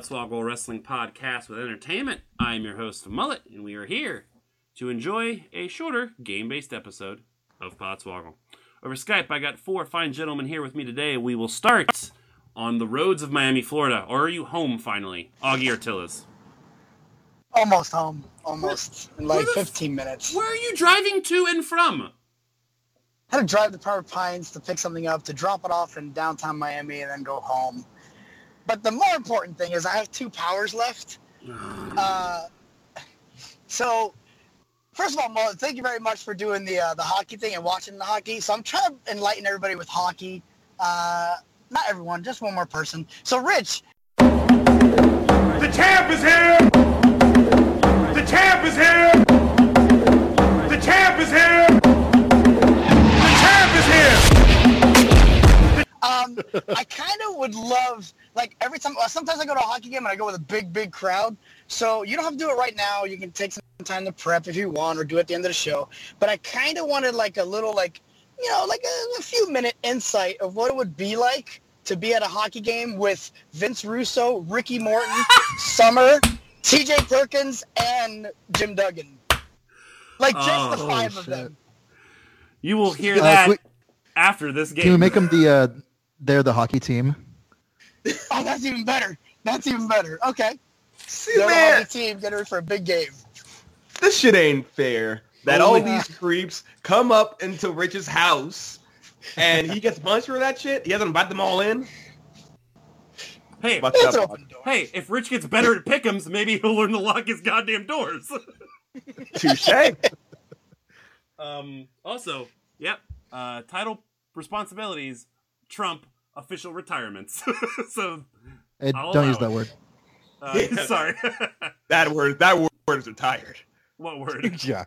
Podswoggle Wrestling Podcast with Entertainment. I am your host, Mullet, and we are here to enjoy a shorter game based episode of Podswoggle. Over Skype, I got four fine gentlemen here with me today. We will start on the roads of Miami, Florida. Or are you home finally? Augie Artillas. Almost home. Almost. In like the 15 minutes. Where are you driving to and from? I had to drive to Power Pines to pick something up, to drop it off in downtown Miami, and then go home. But the more important thing is I have two powers left. Uh, so, first of all, Mullet, thank you very much for doing the uh, the hockey thing and watching the hockey. So I'm trying to enlighten everybody with hockey. Uh, not everyone, just one more person. So, Rich, The champ is here! The champ is here! Would love, like, every time, uh, sometimes I go to a hockey game and I go with a big, big crowd. So you don't have to do it right now. You can take some time to prep if you want or do it at the end of the show. But I kind of wanted, like, a little, like, you know, like a, a few minute insight of what it would be like to be at a hockey game with Vince Russo, Ricky Morton, Summer, TJ Perkins, and Jim Duggan. Like, just the Oh, five of shit. them. You will hear Uh, that quick- after this game. Can we make them the uh, they're the hockey team? Oh, that's even better. That's even better. Okay. See, They're the man, hockey team getting ready for a big game. this shit ain't fair. That all Holy- these creeps come up into Rich's house and he gets punched for that shit? He hasn't invited them all in? hey, What's It's up? open door. hey, if Rich gets better at pickums, maybe he'll learn to lock his goddamn doors. Touche. Um, also, yep, uh, title responsibilities trump official retirements. so, Hey, don't use it. that word. uh, Yeah. sorry. that word, that word is retired. what word? Yeah.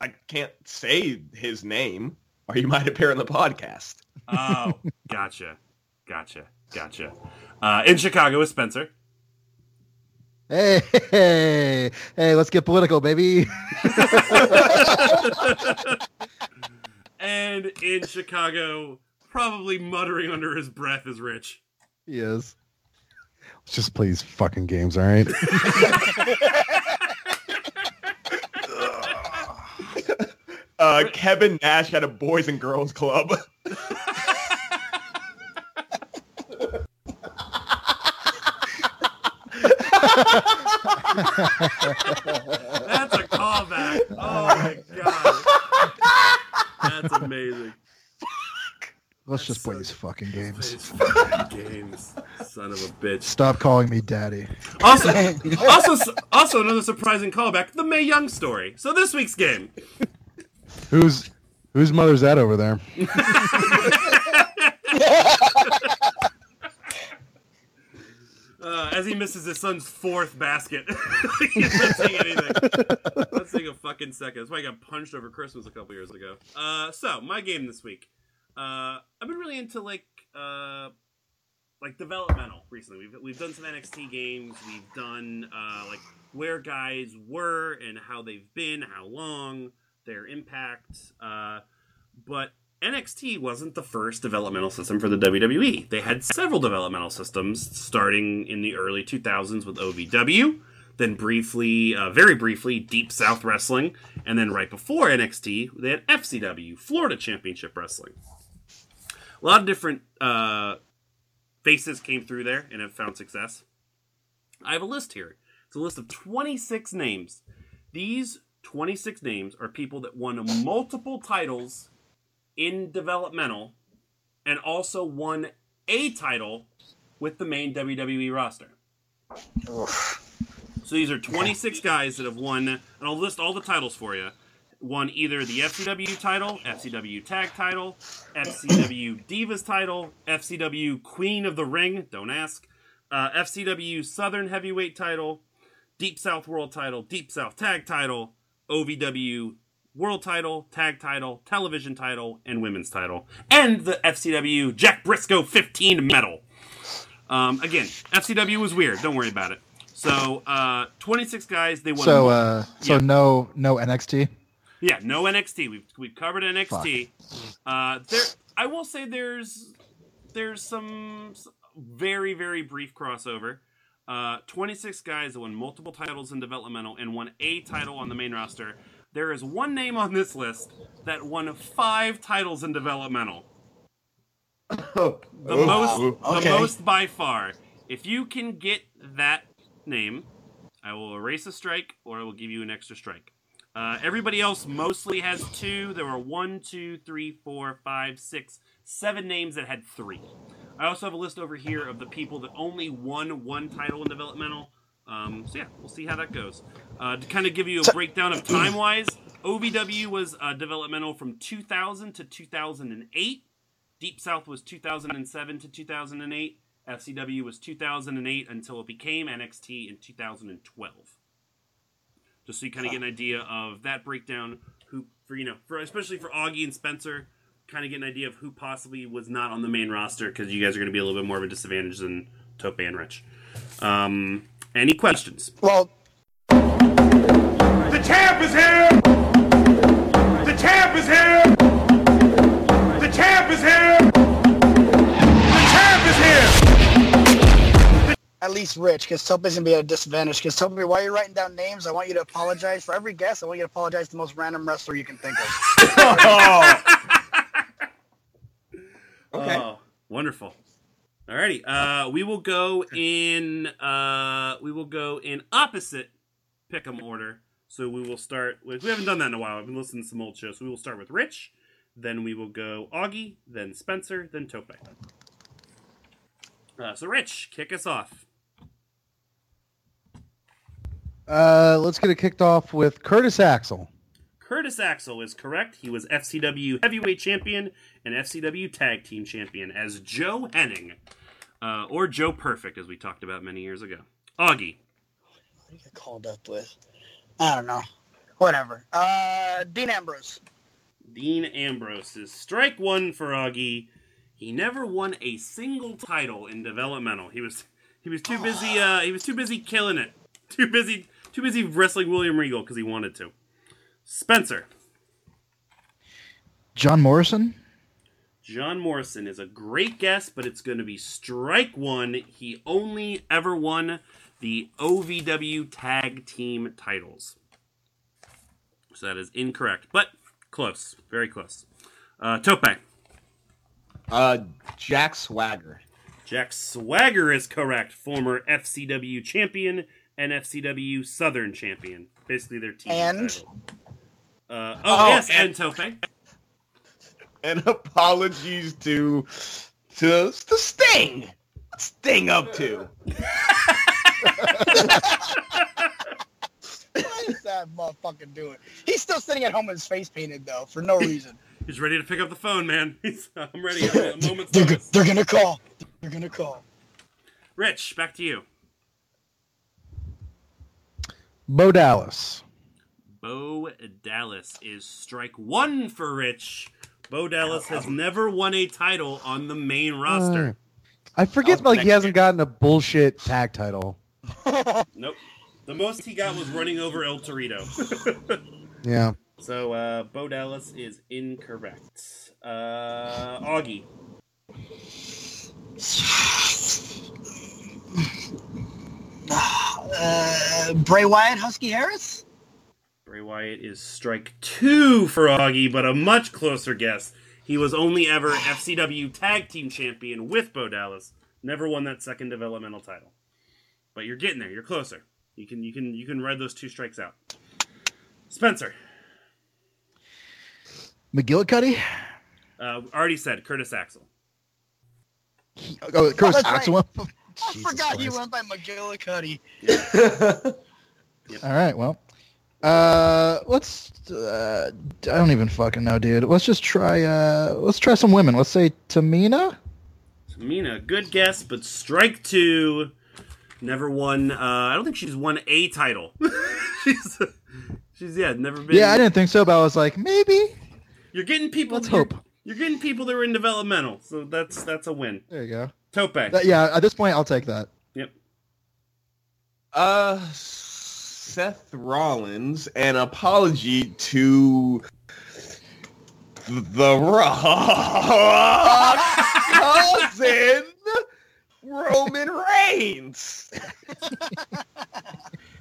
I can't say his name or he might appear on the podcast. Oh, gotcha, gotcha, gotcha. Uh, in Chicago is Spencer. Hey, hey, hey, let's get political, baby. and in Chicago, probably muttering under his breath is Rich. he is. Let's just play these fucking games, all right? Uh, Kevin Nash had a Boys and Girls Club. That's a callback. Oh my god, that's amazing. Let's just play these fucking games. Fucking games, son of a bitch. Stop calling me daddy. Also, also, also another surprising callback: the Mae Young story. So this week's game. Who's whose mother's that over there? Uh, as he misses his son's fourth basket. He's not saying anything. Let's take a fucking second. That's why I got punched over Christmas a couple years ago. Uh, so my game this week. Uh, I've been really into like uh, like developmental recently. We've we've done some NXT games. We've done uh, like where guys were and how they've been, how long, their impact. Uh, but NXT wasn't the first developmental system for the WWE. They had several developmental systems starting in the early 2000s with OVW, then briefly, uh, very briefly, Deep South Wrestling, and then right before NXT, they had FCW, Florida Championship Wrestling. A lot of different uh, faces came through there and have found success. I have a list here. It's a list of 26 names. These 26 names are people that won multiple titles in developmental and also won a title with the main WWE roster. So these are 26 guys that have won, and I'll list all the titles for you. Won either the FCW title, FCW tag title, FCW Divas title, FCW Queen of the Ring, don't ask, uh, FCW Southern Heavyweight title, Deep South World title, Deep South Tag title, OVW World title, Tag title, Television title, and Women's title, and the FCW Jack Brisco 15 medal. Um, again, FCW was weird. Don't worry about it. So, uh, 26 guys. They won. So, uh, so Yeah. no, no NXT. Yeah, no NXT. We've we've covered NXT. Uh, there, I will say there's there's some very very brief crossover. Uh, 26 guys that won multiple titles in developmental and won a title on the main roster. There is one name on this list that won five titles in developmental. Oh, The most, okay. the most by far. If you can get that name, I will erase a strike, or I will give you an extra strike. Uh, everybody else mostly has two. There were one, two, three, four, five, six, seven names that had three. I also have a list over here of the people that only won one title in developmental. Um, so yeah, we'll see how that goes. Uh, to kind of give you a breakdown of time wise, OVW was uh, developmental from 2000 to 2008. Deep South was 2007 to 2008. FCW was 2008 until it became NXT in 2012. Just so you kind of get an idea of that breakdown. Who for you know for especially for Augie and Spencer, kind of get an idea of who possibly was not on the main roster because you guys are going to be a little bit more of a disadvantage than Tope and Rich. Um, any questions? Well, The champ is here! The champ is here! The champ is here! The champ is here! At least Rich, because Tope's gonna be at a disadvantage. Because Tope, while you're writing down names, I want you to apologize for every guess. I want you to apologize to the most random wrestler you can think of. Oh. okay. Oh, wonderful. Alrighty. Uh, we will go in. Uh, we will go in opposite pick'em order. So we will start with. We haven't done that in a while. I've been listening to some old shows. So we will start with Rich. Then we will go Augie. Then Spencer. Then Tope. Uh, so Rich, kick us off. Uh, let's get it kicked off with Curtis Axel. Curtis Axel is correct. He was FCW Heavyweight Champion and FCW Tag Team Champion as Joe Hennig, uh, or Joe Perfect, as we talked about many years ago. Augie. What do you get called up with? I don't know. Whatever. Uh, Dean Ambrose. Dean Ambrose is strike one for Augie. He never won a single title in developmental. He was he was too busy. Uh, he was too busy killing it. Too busy. Too busy wrestling William Regal because he wanted to. Spencer. John Morrison. John Morrison is a great guess, but it's going to be strike one. He only ever won the OVW tag team titles. So that is incorrect, but close. Very close. Uh, Tope. Uh, Jack Swagger. Jack Swagger is correct. Former FCW champion and FCW Southern champion. Basically their team And? title. Uh, oh, Oh, yes, and- and Tope. And apologies to to to Sting. What's Sting up to? What is that motherfucker doing? He's still sitting at home with his face painted though, for no reason. He's ready to pick up the phone, man. He's, I'm ready. A moment's They're, they're gonna call. They're gonna call. Rich, back to you. Bo Dallas. Bo Dallas is strike one for Rich. Bo Dallas has never won a title on the main roster. I forget, like he hasn't gotten a bullshit tag title. Nope. The most he got was running over El Torito. Yeah. so uh, Bo Dallas is incorrect. Uh, Augie. Uh, Bray Wyatt, Husky Harris. Bray Wyatt is strike two for Augie, but a much closer guess. He was only ever FCW Tag Team Champion with Bo Dallas. Never won that second developmental title. But you're getting there. You're closer. You can you can you can ride those two strikes out. Spencer. McGillicutty. Uh, already said Curtis Axel. Oh, Curtis that's Axel. I Jesus forgot he Christ. went by McGillicutty. All right. Well, uh, let's. Uh, I don't even fucking know, dude. Let's just try. Uh, let's try some women. Let's say Tamina. Tamina, good guess, but strike two. Never won. Uh, I don't think she's won a title. she's, she's yeah, never been. Yeah, I didn't think so, but I was like, maybe. You're getting people. Let's you're- hope. You're getting people that are in developmental, so that's that's a win. There you go. Tope. That- yeah, at this point, I'll take that. Yep. Uh, Seth Rollins, an apology to the Rock cousin Roman Reigns.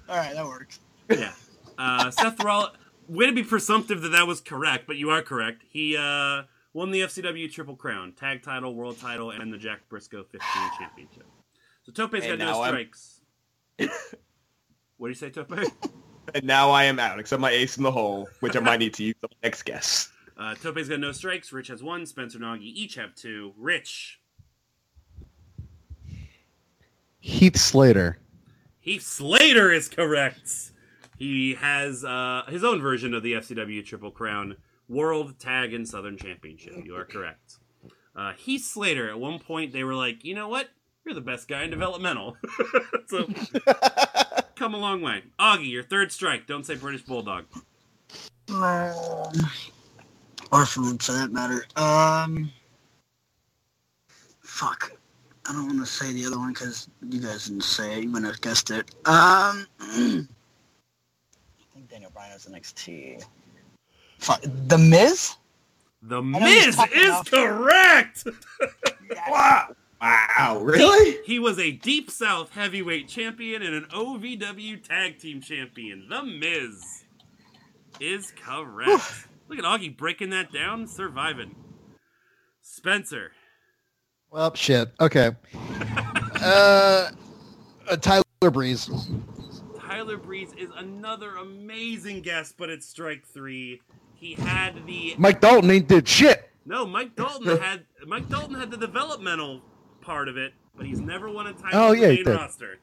All right, that works. Yeah. Uh, Seth Rollins. Way to be presumptive that that was correct, but you are correct. He uh, won the FCW Triple Crown, Tag Title, World Title, and the Jack Brisco 15 Championship. So Tope's got no strikes. what do you say, Tope? And now I am out, except my ace in the hole, which I might need to use on my next guess. Uh, Tope's got no strikes. Rich has one. Spencer and Augie each have two. Rich. Heath Slater. Heath Slater is correct. He has uh, his own version of the FCW Triple Crown World Tag and Southern Championship. You are correct. Uh, Heath Slater, at one point, they were like, you know what? You're the best guy in developmental. so, come a long way. Augie, your third strike. Don't say British Bulldog. Um, or for that matter. Um, fuck. I don't want to say the other one because you guys didn't say it. You wouldn't have guessed it. Um, I think Daniel Bryan is NXT. Fuck. The Miz? The know Miz is enough. correct. Wow. Wow, really? He was a Deep South heavyweight champion and an OVW tag team champion. The Miz is correct. Look at Augie breaking that down, surviving. Spencer. Well, shit. Okay. uh, uh, Tyler Breeze. Tyler Breeze is another amazing guest, but it's strike three. He had the Mike Dalton ain't did shit. no. Mike Dalton had Mike Dalton had the developmental part of it, but he's never won a title Oh, yeah, he main did. roster.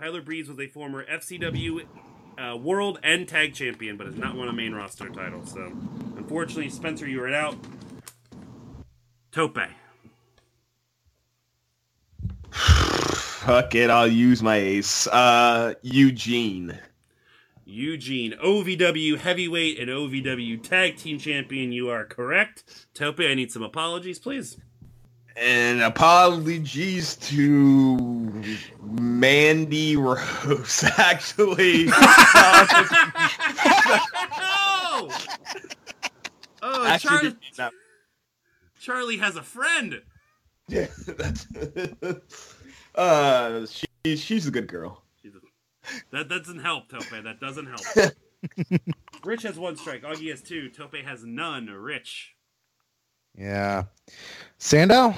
Tyler Breeze was a former FCW uh, World and Tag Champion, but has not won a main roster title. So, unfortunately, Spencer, you are out. Tope. Fuck it, I'll use my ace. Uh, Eugene. Eugene, OVW heavyweight and OVW tag team champion. You are correct. Tope, I need some apologies, please. And apologies to Mandy Rose, actually. oh, oh actually, Char- Charlie has a friend. yeah, that's, uh, she, she's a good girl. That doesn't help, Tope. That doesn't help. Rich has one strike. Augie has two. Tope has none. Rich. Yeah. Sandow?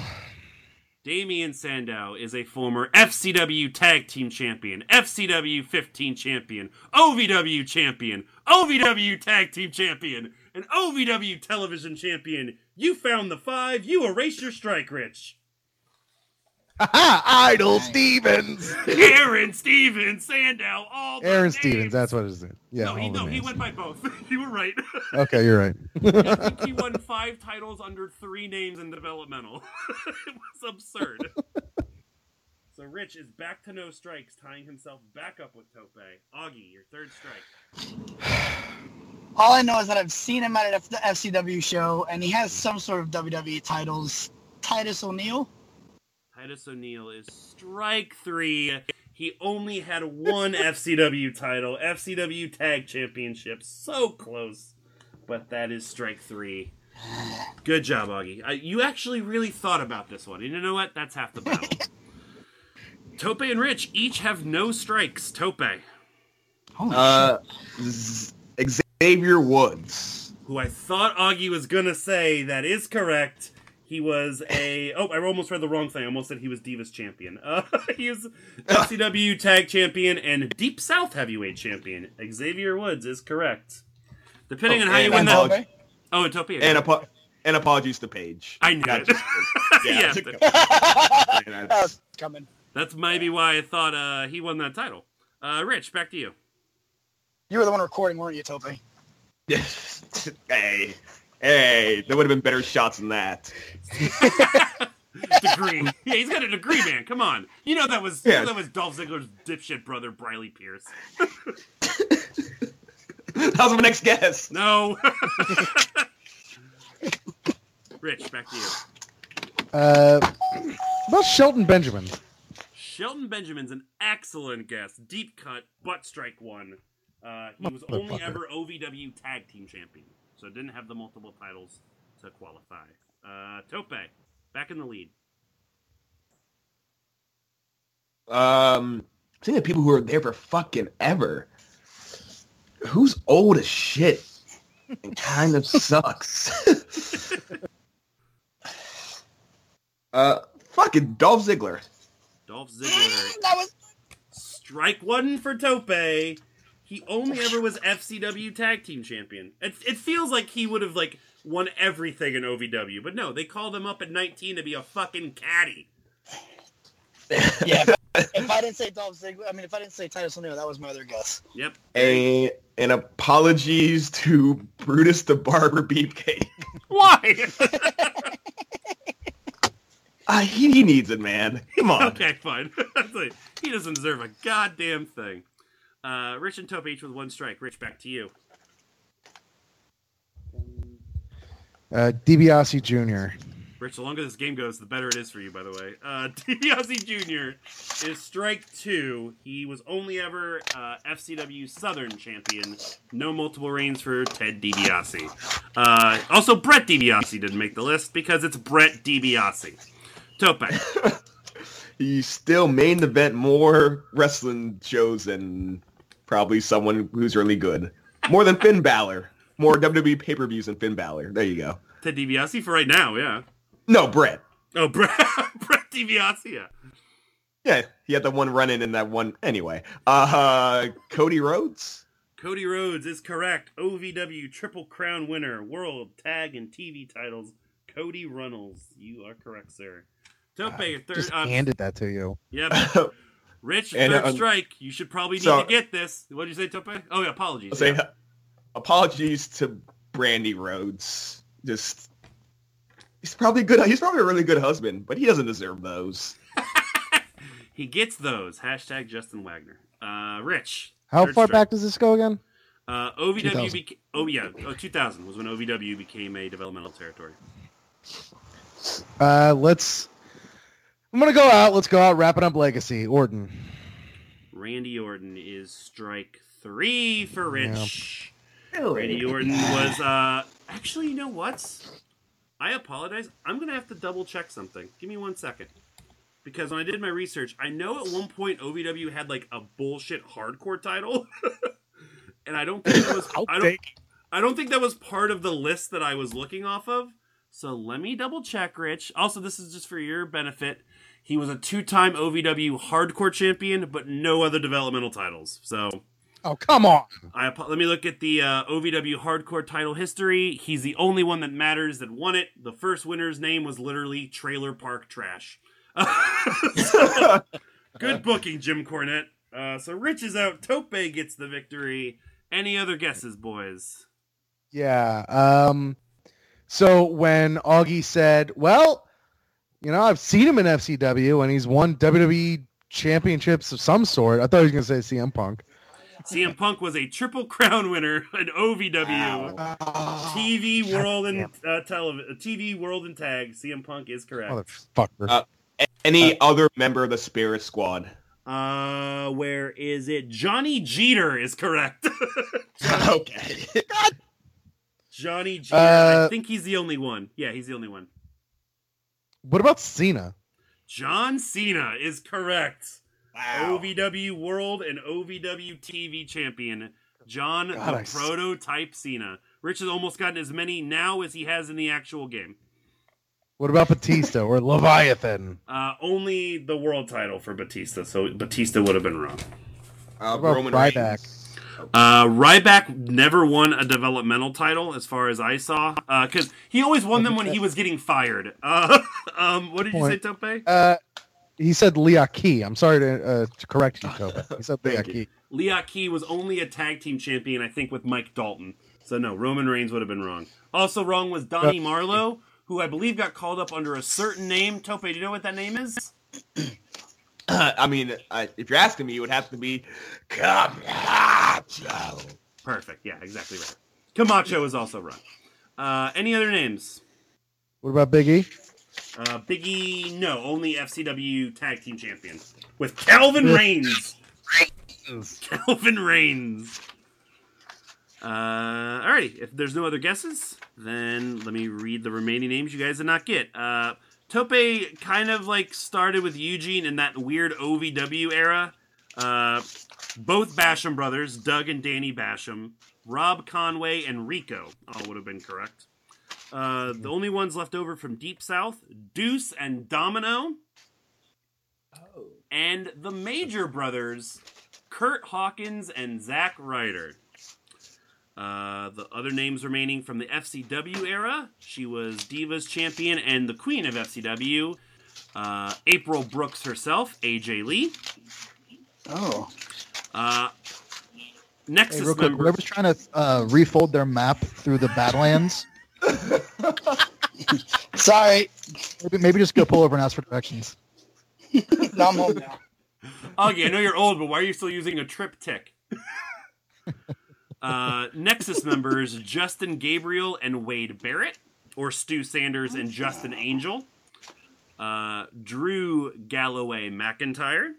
Damian Sandow is a former FCW Tag Team Champion, FCW 15 Champion, OVW Champion, OVW Tag Team Champion, and OVW Television Champion. You found the five. You erase your strike, Rich. Ha Idol Stevens. Aaron Stevens, Sandow, all the Aaron names. Stevens, that's what it is. Yeah. no, he, all no, he names. went by both. you were right. Okay, you're right. I think he won five titles under three names in developmental. it was absurd. so Rich is back to no strikes, tying himself back up with Tope. Augie, your third strike. All I know is that I've seen him at the FCW show, and he has some sort of WWE titles. Titus O'Neil. Titus O'Neil is strike three. He only had one FCW title, FCW Tag Championship. So close. But that is strike three. Good job, Augie. Uh, you actually really thought about this one. And you know what? That's half the battle. Tope and Rich each have no strikes. Tope, Holy Uh, Z- Xavier Woods. who I thought Augie was going to say, that is correct. He was a. Oh, I almost read the wrong thing. I almost said he was Divas champion. Uh, he is FCW Tag Champion and Deep South Heavyweight Champion. Xavier Woods is correct. Depending Oh, on how you win shit. that. Tope? Oh, and Tope. And, apo- and apologies to Paige. I knew Not it. just Paige. Yeah, it's but- that that's- was coming. That's maybe why I thought uh, he won that title. Uh, Rich, back to you. You were the one recording, weren't you, Tope? hey, hey, there would have been better shots than that. degree. Yeah, he's got a degree, man. Come on. You know that was you Yeah. know that was Dolph Ziggler's dipshit brother, Briley Pierce. That was my next guess. No. Rich, back to you. Uh, about Shelton Benjamin. Shelton Benjamin's an excellent guess. Deep cut, butt strike one. Uh, he was only ever OVW Tag Team Champion, so didn't have the multiple titles to qualify. Uh, Tope, back in the lead. Um, thinking of people who are there for fucking ever. Who's old as shit and kind of sucks. uh, fucking Dolph Ziggler. Dolph Ziggler. that was Strike one for Tope. He only ever was FCW Tag Team Champion. It, it feels like he would have like won everything in OVW, but no, they called him up at 19 to be a fucking caddy. yeah. if I didn't say Dolph Ziggler, I mean, if I didn't say Titus O'Neil, that was my other guess. Yep. A, and apologies to Brutus the Barber Beefcake. Why? Uh, he, he needs it, man. Come on. okay, fine. He doesn't deserve a goddamn thing. Uh, Rich and Tope each with one strike. Rich, back to you. Uh, DiBiase Jr. Rich, the longer this game goes, the better it is for you, by the way. Uh, DiBiase Jr. is strike two. He was only ever uh, FCW Southern champion. No multiple reigns for Ted DiBiase. Uh, also, Brett DiBiase didn't make the list because it's Brett DiBiase. Tope. He still main event more wrestling shows than probably someone who's really good. More than Finn Balor. More WWE pay-per-views than Finn Balor. There you go. Ted DiBiase for right now, yeah. No, Brett. Oh, Brett, Brett DiBiase, yeah. Yeah, he had the one running in that one. Anyway, uh, Cody Rhodes. Cody Rhodes is correct. OVW Triple Crown winner, World Tag and TV titles. Cody Runnels, you are correct, sir. Tope, your third. Just Uh, handed that to you. yep. Rich, And, third um, strike. You should probably need so- to get this. What did you say, Tope? Oh, yeah, apologies. Say yeah. apologies to Brandi Rhodes. Just he's probably good. He's probably a really good husband, but he doesn't deserve those. He gets those. Hashtag Justin Wagner. Uh, Rich. How far strike. back does this go again? Uh, OVW 2000. became. Oh, yeah. Oh, 2000 was when OVW became a developmental territory. Uh, let's. I'm gonna go out. Let's go out. Wrapping up Legacy. Orton. Randy Orton is strike three for Rich. Randy Orton was uh actually you know what? I apologize. I'm gonna have to double check something. Give me one second. Because when I did my research, I know at one point OVW had like a bullshit hardcore title. and I don't think that was I don't I don't think that was part of the list that I was looking off of. So let me double check, Rich. Also, this is just for your benefit. He was a two-time OVW hardcore champion, but no other developmental titles. So Oh come on. I let me look at the uh, OVW hardcore title history. He's the only one that matters that won it. The first winner's name was literally Trailer Park Trash. Good booking, Jim Cornette. Uh, so Rich is out. Tope gets the victory. Any other guesses, boys? Yeah. Um. So when Augie said, "Well, you know, I've seen him in FCW and he's won WWE championships of some sort," I thought he was gonna say CM Punk. CM Punk was a Triple Crown winner in OVW, TV World and uh, television, TV World and Tag. CM Punk is correct. Motherfucker. Uh, Any other member of the Spirit Squad? Uh, where is it? Johnny Jeter is correct. okay. Johnny Jeter. I Uh, think he's the only one. Yeah, he's the only one. What about Cena? John Cena is correct. Wow. OVW World and OVW TV champion. John God, the I s- prototype Cena. Rich has almost gotten as many now as he has in the actual game. What about Batista or Leviathan? Uh, only the world title for Batista, so Batista would have been wrong. Uh, What about Roman Ryback? Reigns. Uh, Ryback never won a developmental title, as far as I saw, because he always won them when he was getting fired. Uh, um, what did you say. Tope? Uh, he said Leakee. I'm sorry to, uh, to correct you, Toby. He said Leakee. Key was only a tag team champion, I think, with Mike Dalton. So no, Roman Reigns would have been wrong. Also wrong was Donnie Marlowe, who I believe got called up under a certain name. Tope, do you know what that name is? I mean, I, if you're asking me, it would have to be Camacho. Perfect. Yeah, exactly right. Camacho is also run. Uh, any other names? What about Big E? Uh, Biggie, no, only FCW Tag Team Champion with Calvin Reigns. Calvin Raines. Uh, alrighty, if there's no other guesses, then let me read the remaining names you guys did not get. Uh, Tope kind of like started with Eugene in that weird OVW era. Uh, both Basham brothers, Doug and Danny Basham, Rob Conway and Rico, all would have been correct. Uh, the only ones left over from Deep South, Deuce and Domino. And the Major Brothers, Kurt Hawkins and Zack Ryder. Uh, the other names remaining from the FCW era, she was Divas champion and the queen of FCW. Uh, April Brooks herself, AJ Lee. Oh. Uh, Nexus Hey, real quick, member. whoever's trying to uh, refold their map through the Badlands, Sorry. maybe, maybe just go pull over and ask for directions. No, I'm home now. Augie, I know you're old, but why are you still using a triptych? uh, Nexus members Justin Gabriel and Wade Barrett, or Stu Sanders and Justin Angel. Uh, Drew Galloway McIntyre,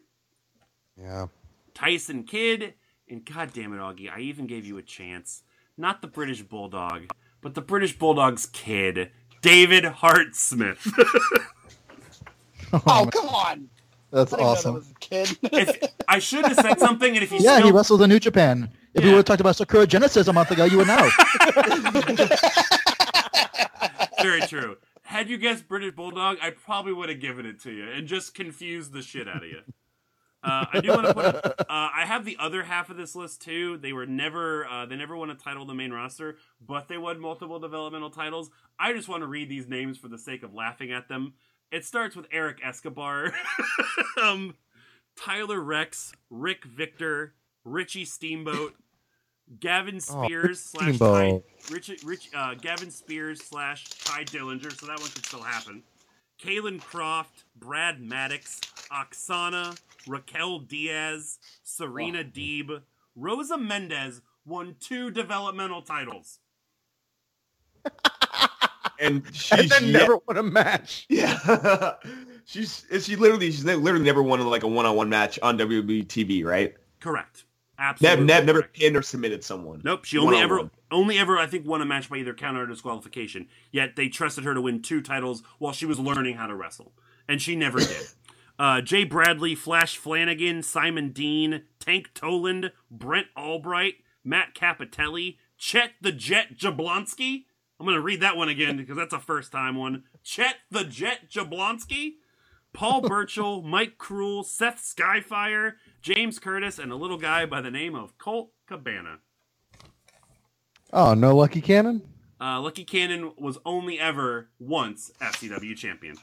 Yeah. Tyson Kidd, and God damn it, Augie, I even gave you a chance. Not the British Bulldog, but the British Bulldog's kid, David Hart Smith. Oh, come on. That's I didn't that awesome. was a kid. if, I should have said something, and if you Yeah, still he wrestled in New Japan. If we would have talked about Sakura Genesis a month ago, you would know. Very true. Had you guessed British Bulldog, I probably would have given it to you and just confused the shit out of you. Uh, I do want to put. Uh, I have the other half of this list too. They were never. Uh, they never won a title in the main roster, but they won multiple developmental titles. I just want to read these names for the sake of laughing at them. It starts with Eric Escobar, um, Tyler Reks, Rick Victor, Richie Steamboat, Gavin Oh, Spears slash Ty. Rich, uh, Gavin Spears slash Ty Dillinger, so that one could still happen. Kalen Croft, Brad Maddox, Oksana, Raquel Diaz, Serena Deeb, Rosa Mendez won two developmental titles. And she And then yet- never won a match. Yeah, she's she literally she's literally never won like a one on one match on WWE TV, right? Correct. Absolutely. Nev never correct. pinned or submitted someone. Nope, she only ever only ever I think won a match by either counter or disqualification. Yet they trusted her to win two titles while she was learning how to wrestle, and she never did. Uh, Jay Bradley, Flash Flanagan, Simon Dean, Tank Toland, Brent Albright, Matt Cappotelli, Chet the Jet Jablonski. I'm gonna read that one again because that's a first time one. Chet the Jet Jablonski. Paul Burchill, Mike Kruel, Seth Skyfire, James Curtis, and a little guy by the name of Colt Cabana. Oh, no Lucky Cannon? Uh, Lucky Cannon was only ever once FCW champion,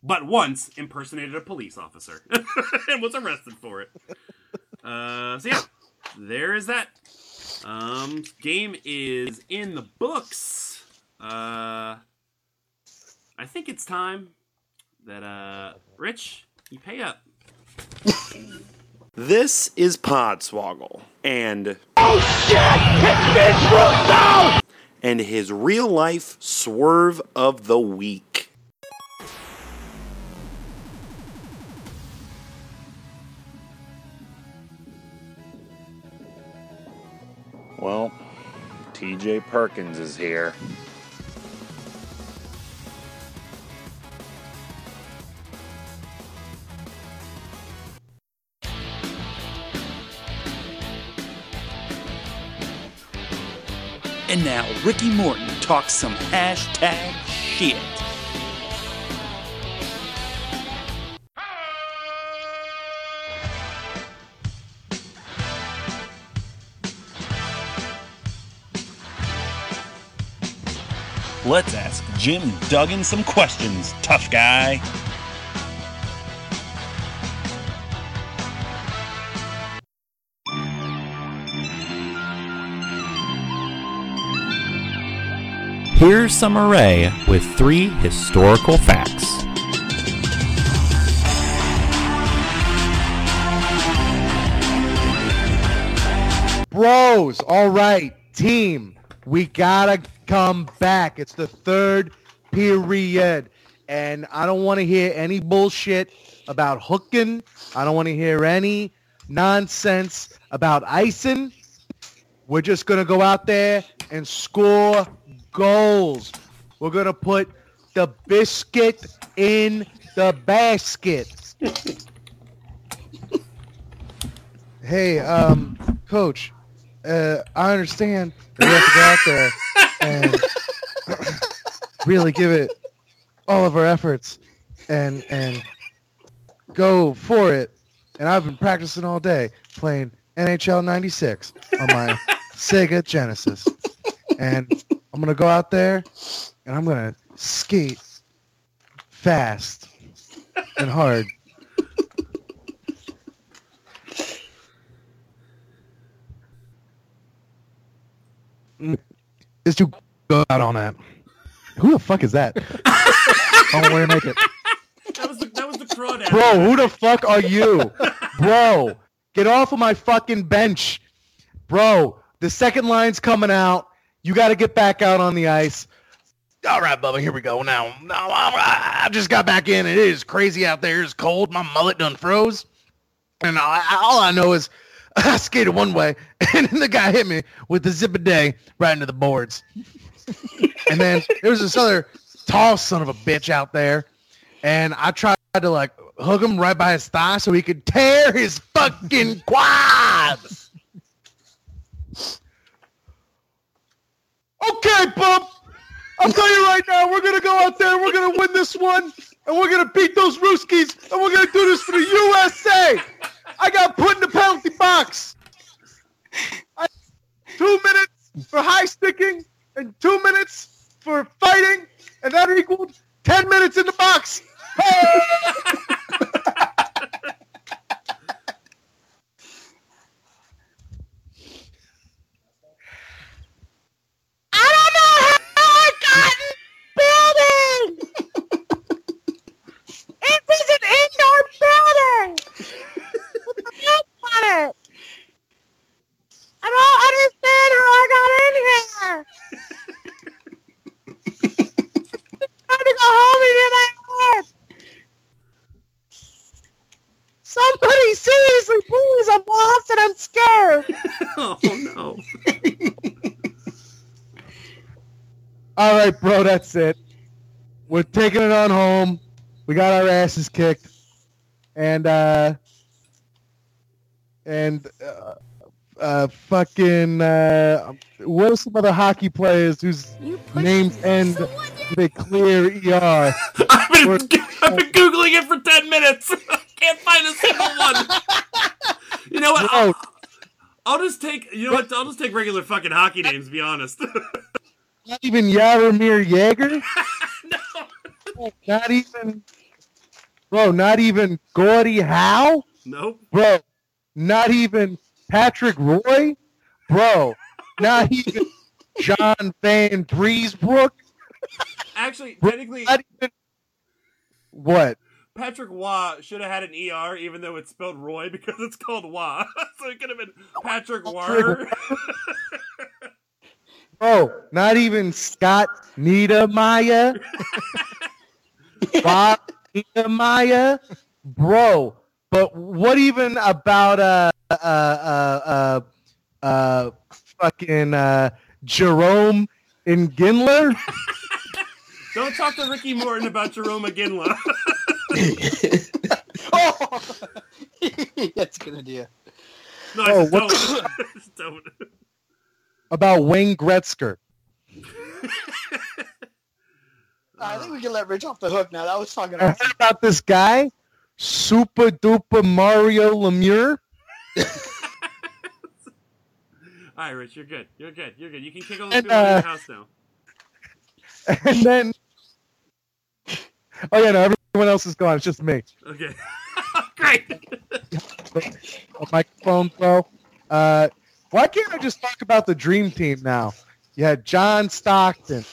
but once impersonated a police officer and was arrested for it. Uh, so yeah, there is that. Um, game is in the books. Uh, I think it's time that uh, Rich, you pay up. This is Podswoggle and oh shit, it's Russo! and his real life swerve of the week. Well, TJ Perkins is here. And now Ricky Morton talks some hashtag shit. Let's ask Jim Duggan some questions, tough guy. Here's some array with three historical facts. Bros, all right, team, we gotta come back. It's the third period, and I don't want to hear any bullshit about hooking. I don't want to hear any nonsense about icing. We're just gonna go out there and score goals. We're gonna put the biscuit in the basket. hey, um, coach, uh, I understand that we have to go out there and really give it all of our efforts and and go for it. And I've been practicing all day playing NHL 96 on my Sega Genesis. And I'm going to go out there and I'm going to skate fast and hard. Is to go out on that. Who the fuck is that? oh, where make it? That was the, that was the crawdad. Bro, who the fuck are you? Bro, get off of my fucking bench. Bro, the second line's coming out. You got to get back out on the ice. All right, Bubba, here we go. Now, now I, just got back in. It is crazy out there. It's cold. My mullet done froze. And I, all I know is I skated one way, and then the guy hit me with the zip a day right into the boards. and then there was this other tall son of a bitch out there, and I tried to like hook him right by his thigh so he could tear his fucking quads. Okay, bub. I'll tell you right now, we're gonna go out there, we're gonna win this one, and we're gonna beat those Ruskies, and we're gonna do this for the USA. I got put in the penalty box. I, two minutes for high sticking and two minutes for fighting, and that equaled ten minutes in the box. I don't know how I got in building. it is an indoor building. With a roof on it. I don't understand how I got in here. trying to go home and get my horse. Somebody seriously, please, I'm lost and I'm oh no. All right, bro, that's it. We're taking it on home. We got our asses kicked, and uh, and uh, uh, fucking uh, what are some other hockey players whose names end with a clear er? I've been, I've been googling it for ten minutes. I Can't find a single one. You know what? I'll, I'll just take. You know what? I'll just take regular fucking hockey names. to Be honest. Not even Jaromir Jagr. no. Not even. Bro, not even Gordie Howe. Nope. Bro, not even Patrick Roy. Bro, not even John Van Briesbrook. Actually, technically, Not even. What? Patrick Waugh should have had an ER, even though it's spelled Roy because it's called Waugh. so it could have been Patrick War. Bro, not even Scott Niedermayer. Bob Niedermayer. Bro, but what even about uh uh uh uh, uh fucking uh Jerome Ingindler? Don't talk to Ricky Morton about Jarome Iginla. Oh, that's a good idea. no, Oh, what- don't. I don't. about Wayne Gretzker. I think we can let Rich off the hook now. That was fucking I heard about this guy, Super Duper Mario Lemieux. All right, Rich, you're good. You're good. You're good. You can kick all those And, people out of uh, your house now. And then Oh yeah, no, everyone else is gone. It's just me. Okay. Great. A microphone bro. Uh, why can't I just talk about the dream team now? You had John Stockton,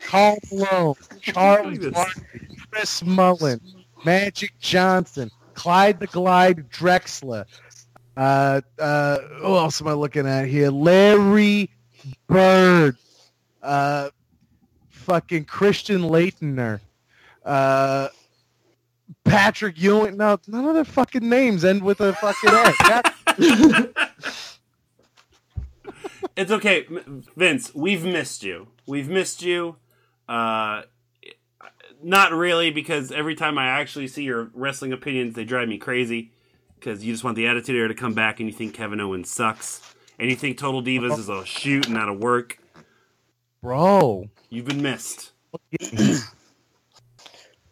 Karl Malone, Charles Barkley, Chris Mullin, Magic Johnson, Clyde the Glide Drexler. Uh, uh, who else am I looking at here? Larry Bird. Uh, fucking Christian Laettner. Uh, Patrick Ewing. No, none of their fucking names end with a fucking. That- It's okay, Vince. We've missed you. We've missed you. Uh, not really, because every time I actually see your wrestling opinions, they drive me crazy. Because you just want the Attitude Era to come back, and you think Kevin Owens sucks, and you think Total Divas is a shoot and not a work. Bro. You've been missed.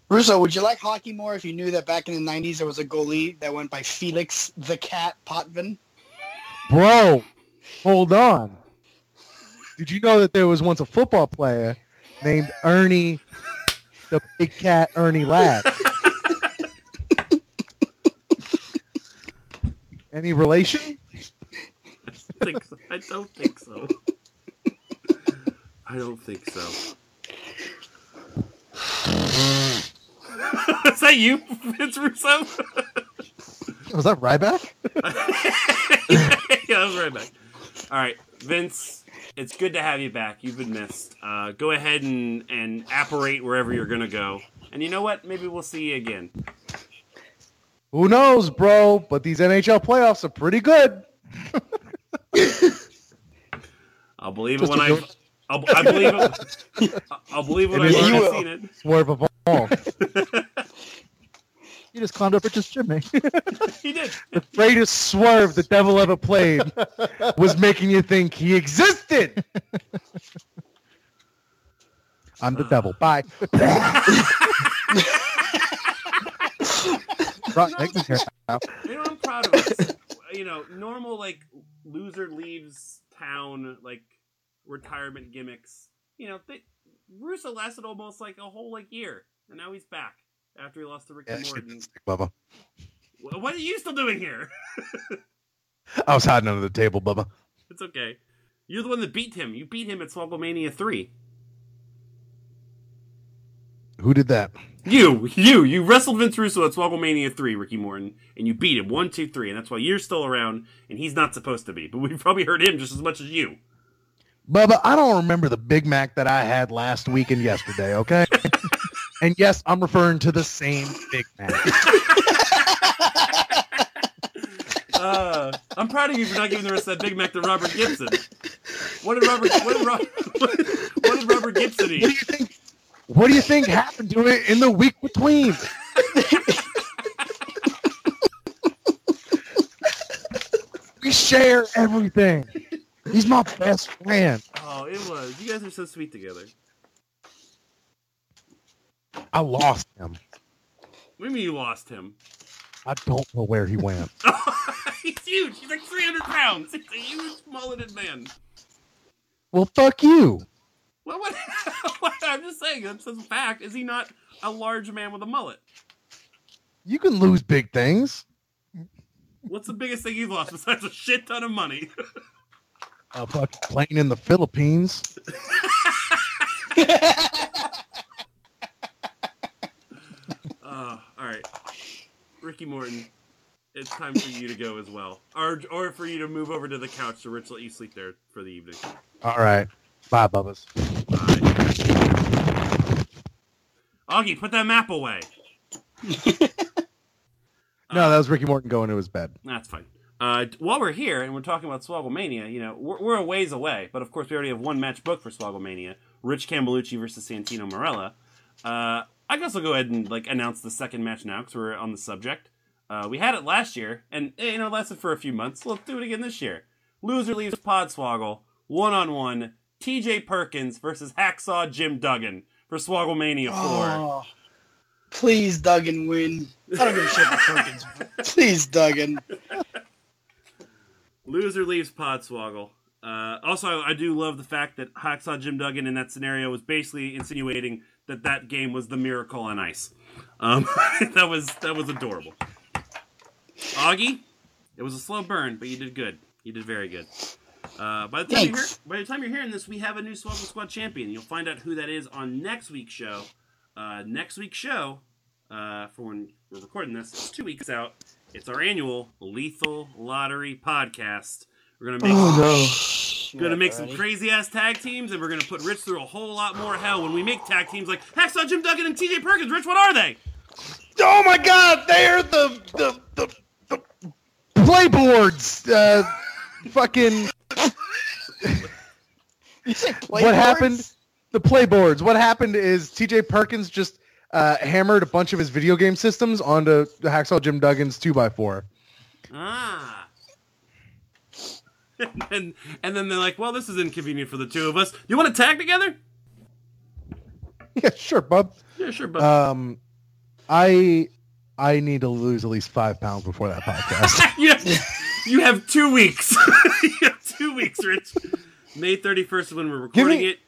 Russo, would you like hockey more if you knew that back in the 90s there was a goalie that went by Felix the Cat Potvin? Bro, hold on. Did you know that there was once a football player named Ernie, the big cat Ernie Ladd? Any relation? I, think so. I don't think so. I don't think so. Is that you, Vince Russo? Was that Ryback? yeah, that was right back. All right, Vince, it's good to have you back. You've been missed. Uh, go ahead and, and apparate wherever you're going to go. And you know what? Maybe we'll see you again. Who knows, bro? But these NHL playoffs are pretty good. I'll believe Just it when I. joke. I'll, I believe it. I'll believe it when I've you already will. seen it. Swerve of all. You just clowned over just Jimmy. He did. the greatest swerve the devil ever played was making you think he existed. I'm the devil. Uh. Bye. Brought Nick in here now. You know what I'm proud of us? you know, normal like loser leaves town like retirement gimmicks. You know, they, Russo lasted almost like a whole like year, and now he's back after he lost to Ricky Yeah, Morton. Bubba. What are you still doing here? I was hiding under the table, Bubba. it's okay. You're the one that beat him. You beat him at Swogglemania three. Who did that? You, you, you wrestled Vince Russo at Swogglemania 3, Ricky Morton, and you beat him one, two, three, and that's why you're still around, and he's not supposed to be. But we've probably heard him just as much as you. Bubba, I don't remember the Big Mac that I had last week and yesterday, okay? and yes, I'm referring to the same Big Mac. Uh, I'm proud of you for not giving the rest of that Big Mac to Robert Gibson. What did Robert? What did, Ro- what did Robert Gibson What do you think? What do you think happened to it in the week between? we share everything. He's my best friend. Oh, it was. You guys are so sweet together. I lost him. What do you mean you lost him? I don't know where he went. He's huge. He's like 300 pounds. He's a huge, mulleted man. Well, fuck you. Well, what? what- I'm just saying. That's a fact. Is he not a large man with a mullet? You can lose big things. What's the biggest thing you've lost besides a shit ton of money? A fucking plane in the Philippines. Uh, all right, Ricky Morton, it's time for you to go as well, or or for you to move over to the couch so Rich let you sleep there for the evening. All right. Bye, Bubbas. Bye. Augie, put that map away. No, that was Ricky Morton going to his bed. That's fine. Uh, while we're here and we're talking about Swogglemania, you know, we're, we're a ways away, but of course we already have one match booked for Swogglemania: Rich Cambelucci versus Santino Marella. Uh, I guess I'll go ahead and like announce the second match now because we're on the subject. Uh, we had it last year, and eh, you know, it lasted for a few months. Let's do it again this year. Loser leaves Podswoggle one on one. T.J. Perkins versus Hacksaw Jim Duggan for Swogglemania four. Oh, please, Duggan, win. I don't give a shit about Perkins. Please, Duggan. Loser leaves Podswoggle. Uh, also, I do love the fact that Hacksaw Jim Duggan in that scenario was basically insinuating that that game was the Miracle on Ice. Um, that was that was adorable. Augie, it was a slow burn, but you did good. You did very good. Uh, by the time you're by the time you're hearing this, we have a new Swoggle Squad champion. You'll find out who that is on next week's show. Uh, next week's show, uh, for when we're recording this, it's two weeks out. It's our annual Lethal Lottery podcast. We're gonna make we're gonna make some crazy ass tag teams, and we're gonna put Rich through a whole lot more hell when we make tag teams like Hacksaw Jim Duggan and T.J. Perkins. Rich, what are they? Oh my God! They're the the the, the playboards. Uh, fucking. what happened? The playboards. What happened is T.J. Perkins just uh, hammered a bunch of his video game systems onto the Hacksaw Jim Duggan's two x four. Ah. and and then they're like, well, this is inconvenient for the two of us. You want to tag together? Yeah, sure, bub. Yeah, sure, bub. Um, I I need to lose at least five pounds before that podcast. you, have, you have two weeks. you have two weeks, Rich. May 31st is when we're recording me- it.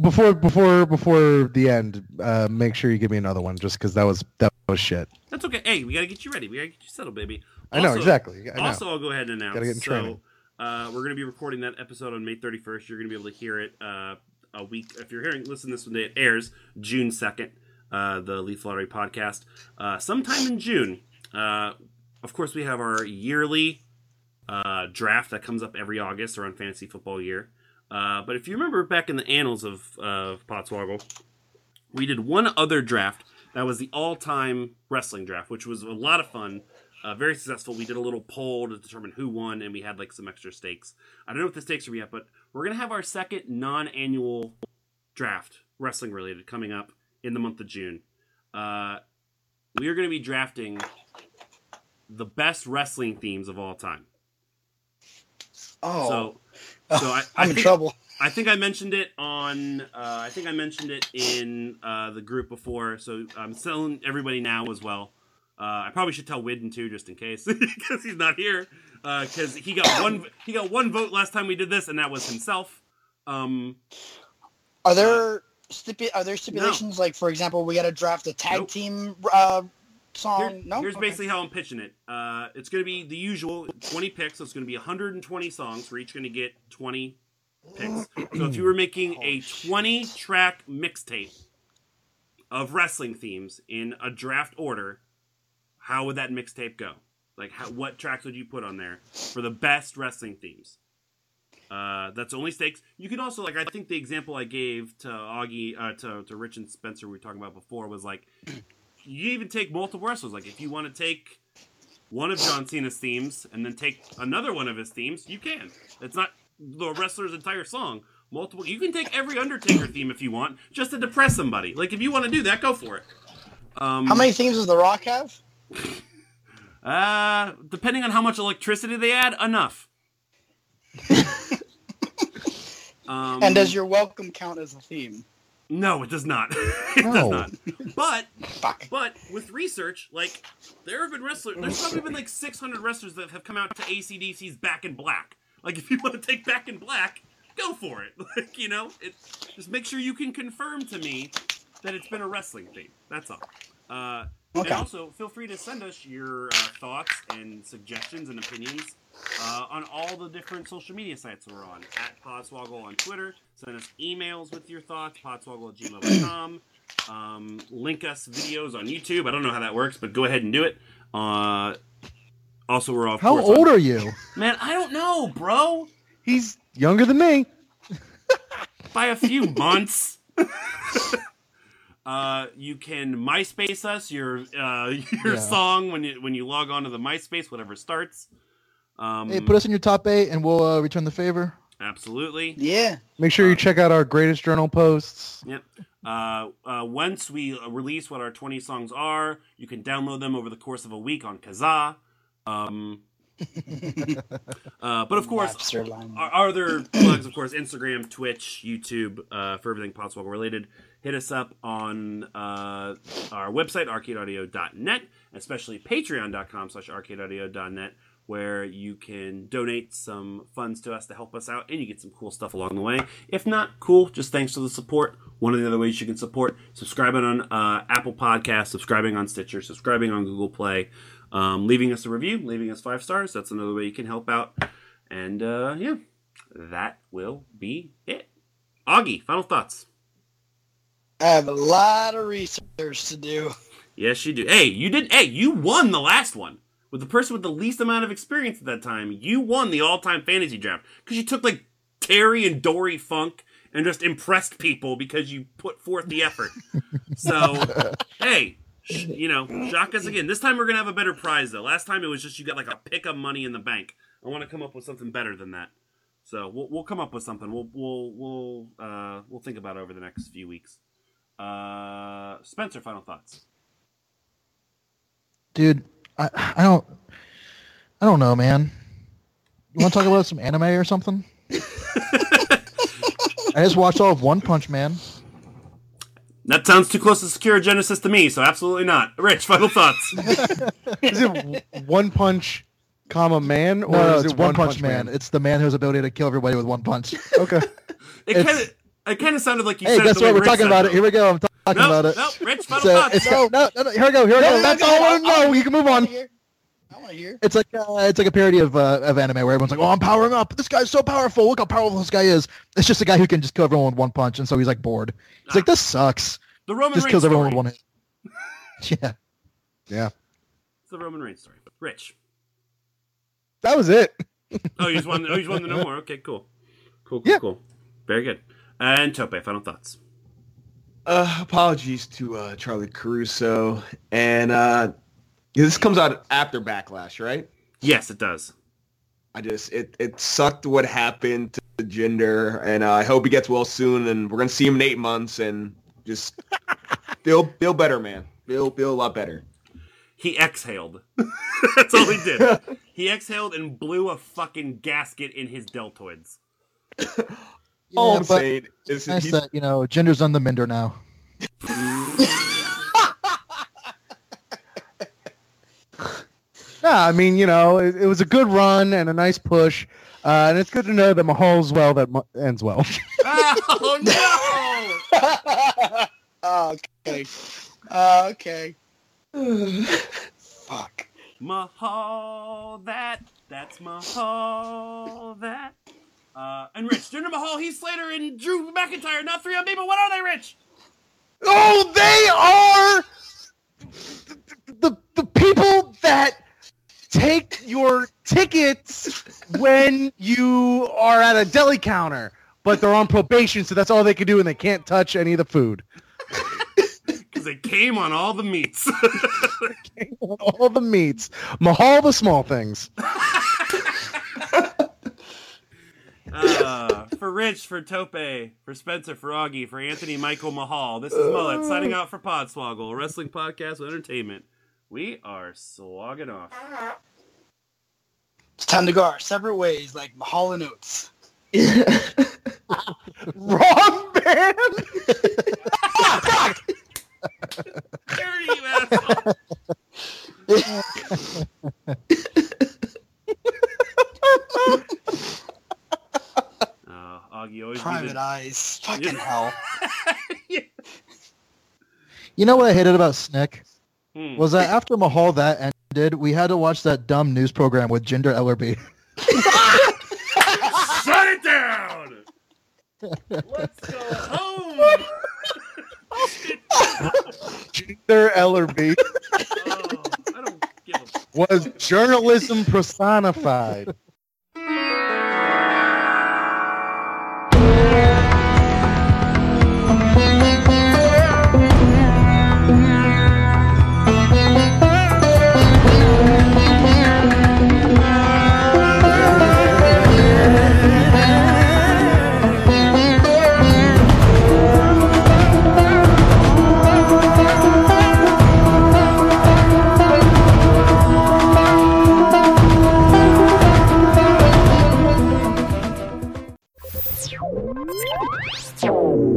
Before before before the end, uh, make sure you give me another one, just because that was that was shit. That's okay. Hey, we gotta get you ready. We gotta get you settled, baby. I know, exactly. I know. Also, I'll go ahead and announce. Gotta get in so, training. uh, we're gonna be recording that episode on May 31st. You're gonna be able to hear it uh, a week. If you're hearing, listen this one day it airs, June 2nd. Uh, the Leaf Lottery podcast, uh, sometime in June. Uh, of course, we have our yearly uh, draft that comes up every August around fantasy football year. Uh, but if you remember back in the annals of of Podswoggle, we did one other draft that was the all-time wrestling draft, which was a lot of fun, uh, very successful. We did a little poll to determine who won, and we had like some extra stakes. I don't know what the stakes are yet, but we're gonna have our second non-annual draft, wrestling related, coming up in the month of June. Uh, we are gonna be drafting the best wrestling themes of all time. Oh, So, so I, I I'm in think, trouble. I think I mentioned it on. Uh, I think I mentioned it in uh, the group before. So I'm telling everybody now as well. Uh, I probably should tell Widden too, just in case, because he's not here. Because he got one. He got one vote last time we did this, and that was himself. Um, Are there stipu- Are there stipulations like, for example, we got to draft a tag Nope. team uh, song? Here- no. Here's Okay. basically how I'm pitching it. Uh, it's going to be the usual 20 picks. So it's going to be 120 songs. We're each going to get 20 picks. So if you were making a 20 track mixtape of wrestling themes in a draft order, how would that mixtape go? Like, how, what tracks would you put on there for the best wrestling themes? Uh, that's only stakes. You could also like I think the example I gave to Augie uh, to to Rich and Spencer we were talking about before was like you even take multiple wrestlers. Like if you want to take one of John Cena's themes and then take another one of his themes, you can. It's not the wrestler's entire song. Multiple. You can take every Undertaker theme if you want, just to depress somebody. Like if you want to do that, go for it. Um, How many themes does The Rock have? Uh, depending on how much electricity they add, enough. um, and does your welcome count as a theme? No, it does not. it does No. not. But but with research, like there have been wrestlers. There's probably been like 600 wrestlers that have come out to ACDC's Back in Black. Like if you want to take Back in Black, go for it. Like you know, it, just make sure you can confirm to me that it's been a wrestling theme. That's all. Uh, Okay. And also, feel free to send us your uh, thoughts and suggestions and opinions uh, on all the different social media sites we're on. At Podswoggle on Twitter. Send us emails with your thoughts, podswoggle at gmail.com. Um, link us videos on YouTube. I don't know how that works, but go ahead and do it. Uh, also, we're off. How old are you? Man, I don't know, bro. He's younger than me. By a few months. Uh, you can MySpace us your uh, your Yeah. song when you when you log on to the MySpace, whatever starts. Um, Hey, put us in your top eight, and we'll uh, return the favor. absolutely. Yeah. Make sure you check out our greatest journal posts. Yep. Uh, uh, once we uh, release what our 20 songs are, you can download them over the course of a week on Kazaa. Um, uh, but of course, our, our other plugs, of course, Instagram, Twitch, YouTube, uh, for everything Podswoggle related. Hit us up on uh, our website, arcadeaudio.net, especially patreon.com slash arcadeaudio.net, where you can donate some funds to us to help us out, and you get some cool stuff along the way. If not, cool, just thanks for the support. One of the other ways you can support, subscribing on uh, Apple Podcasts, subscribing on Stitcher, subscribing on Google Play, um, leaving us a review, leaving us five stars. That's another way you can help out. And uh, yeah, that will be it. Augie, final thoughts. I have a lot of research to do. Yes, you do. Hey, you did. Hey, you won the last one with the person with the least amount of experience at that time. You won the all-time fantasy draft because you took like Terry and Dory Funk and just impressed people because you put forth the effort. so, hey, sh- you know, shock us again. This time we're gonna have a better prize though. Last time it was just you got like a pick of money in the bank. I want to come up with something better than that. So we'll we'll come up with something. We'll we'll we'll uh we'll think about it over the next few weeks. Uh, Spencer, final thoughts. Dude, I, I don't I don't know, man. You want to talk about some anime or something? I just watched all of One Punch Man. That sounds too close to Secure Genesis to me, so absolutely not. Rich, final thoughts. Is it one punch, comma man, or No, no, is it One Punch, man. It's the man who has ability to kill everybody with one punch. Okay. It kind of it kind of sounded like you hey, said it guess what? We're Rich talking about it. Here we go. I'm talking No, about it. no, Rich, final So thoughts. no, no, no, no, here we go. Here we No, go. no, That's no, all I want to know. wanna You can move on. hear- I want to hear. It's like uh, it's like a parody of uh, of anime where everyone's like, "Oh, I'm powering up. This guy's so powerful. Look how powerful this guy is." It's just a guy who can just kill everyone with one punch, and so he's like bored. He's like, "This sucks." The Roman Just Reigns kills everyone story. with one hit. Yeah. Yeah. It's the Roman Reigns story. Rich. That was it. Oh, you just won. Oh, you just won the no more. Okay, cool. Cool, cool, Yeah. cool. Very good. And Tope, final thoughts. Uh, apologies to uh, Charly Caruso, and uh, yeah, this comes out after Backlash, right? Yes, it does. I just it it sucked what happened to the Jinder, and uh, I hope he gets well soon. And we're gonna see him in eight months, and just feel feel better, man. Feel feel a lot better. He exhaled. That's all he did. He exhaled and blew a fucking gasket in his deltoids. All Yeah, I'm but saying is nice that you know Jinder's on the mender now. Yeah, I mean, you know, it, it was a good run and a nice push, uh, and it's good to know that Mahal's well that ends well. Oh no! okay. Uh, okay. Fuck. Mahal, that that's Mahal, that. Uh, and Rich, Jinder Mahal, Heath Slater, and Drew McIntyre, not three on me, but what are they, Rich? oh, they are the the people that take your tickets when you are at a deli counter, but they're on probation, so that's all they can do, and they can't touch any of the food. Because they came on all the meats. all the meats, Mahal the small things. uh, for Rich, for Tope, for Spencer, for Augie, for Anthony Michael Mahal, this is Mullet signing out for Podswoggle, a wrestling podcast with entertainment. We are slogging off. It's time to go our separate ways, like Mahal and Oates. Wrong band. Dirty you asshole. Uh, Augie always Private the- eyes. Fucking Yeah. hell. You know what I hated about Snick. Was that after Mahal that ended, we had to watch that dumb news program with Jinder Ellerbee. Shut it down! Let's go home! Jinder Ellerbee Oh, I don't give a was journalism personified.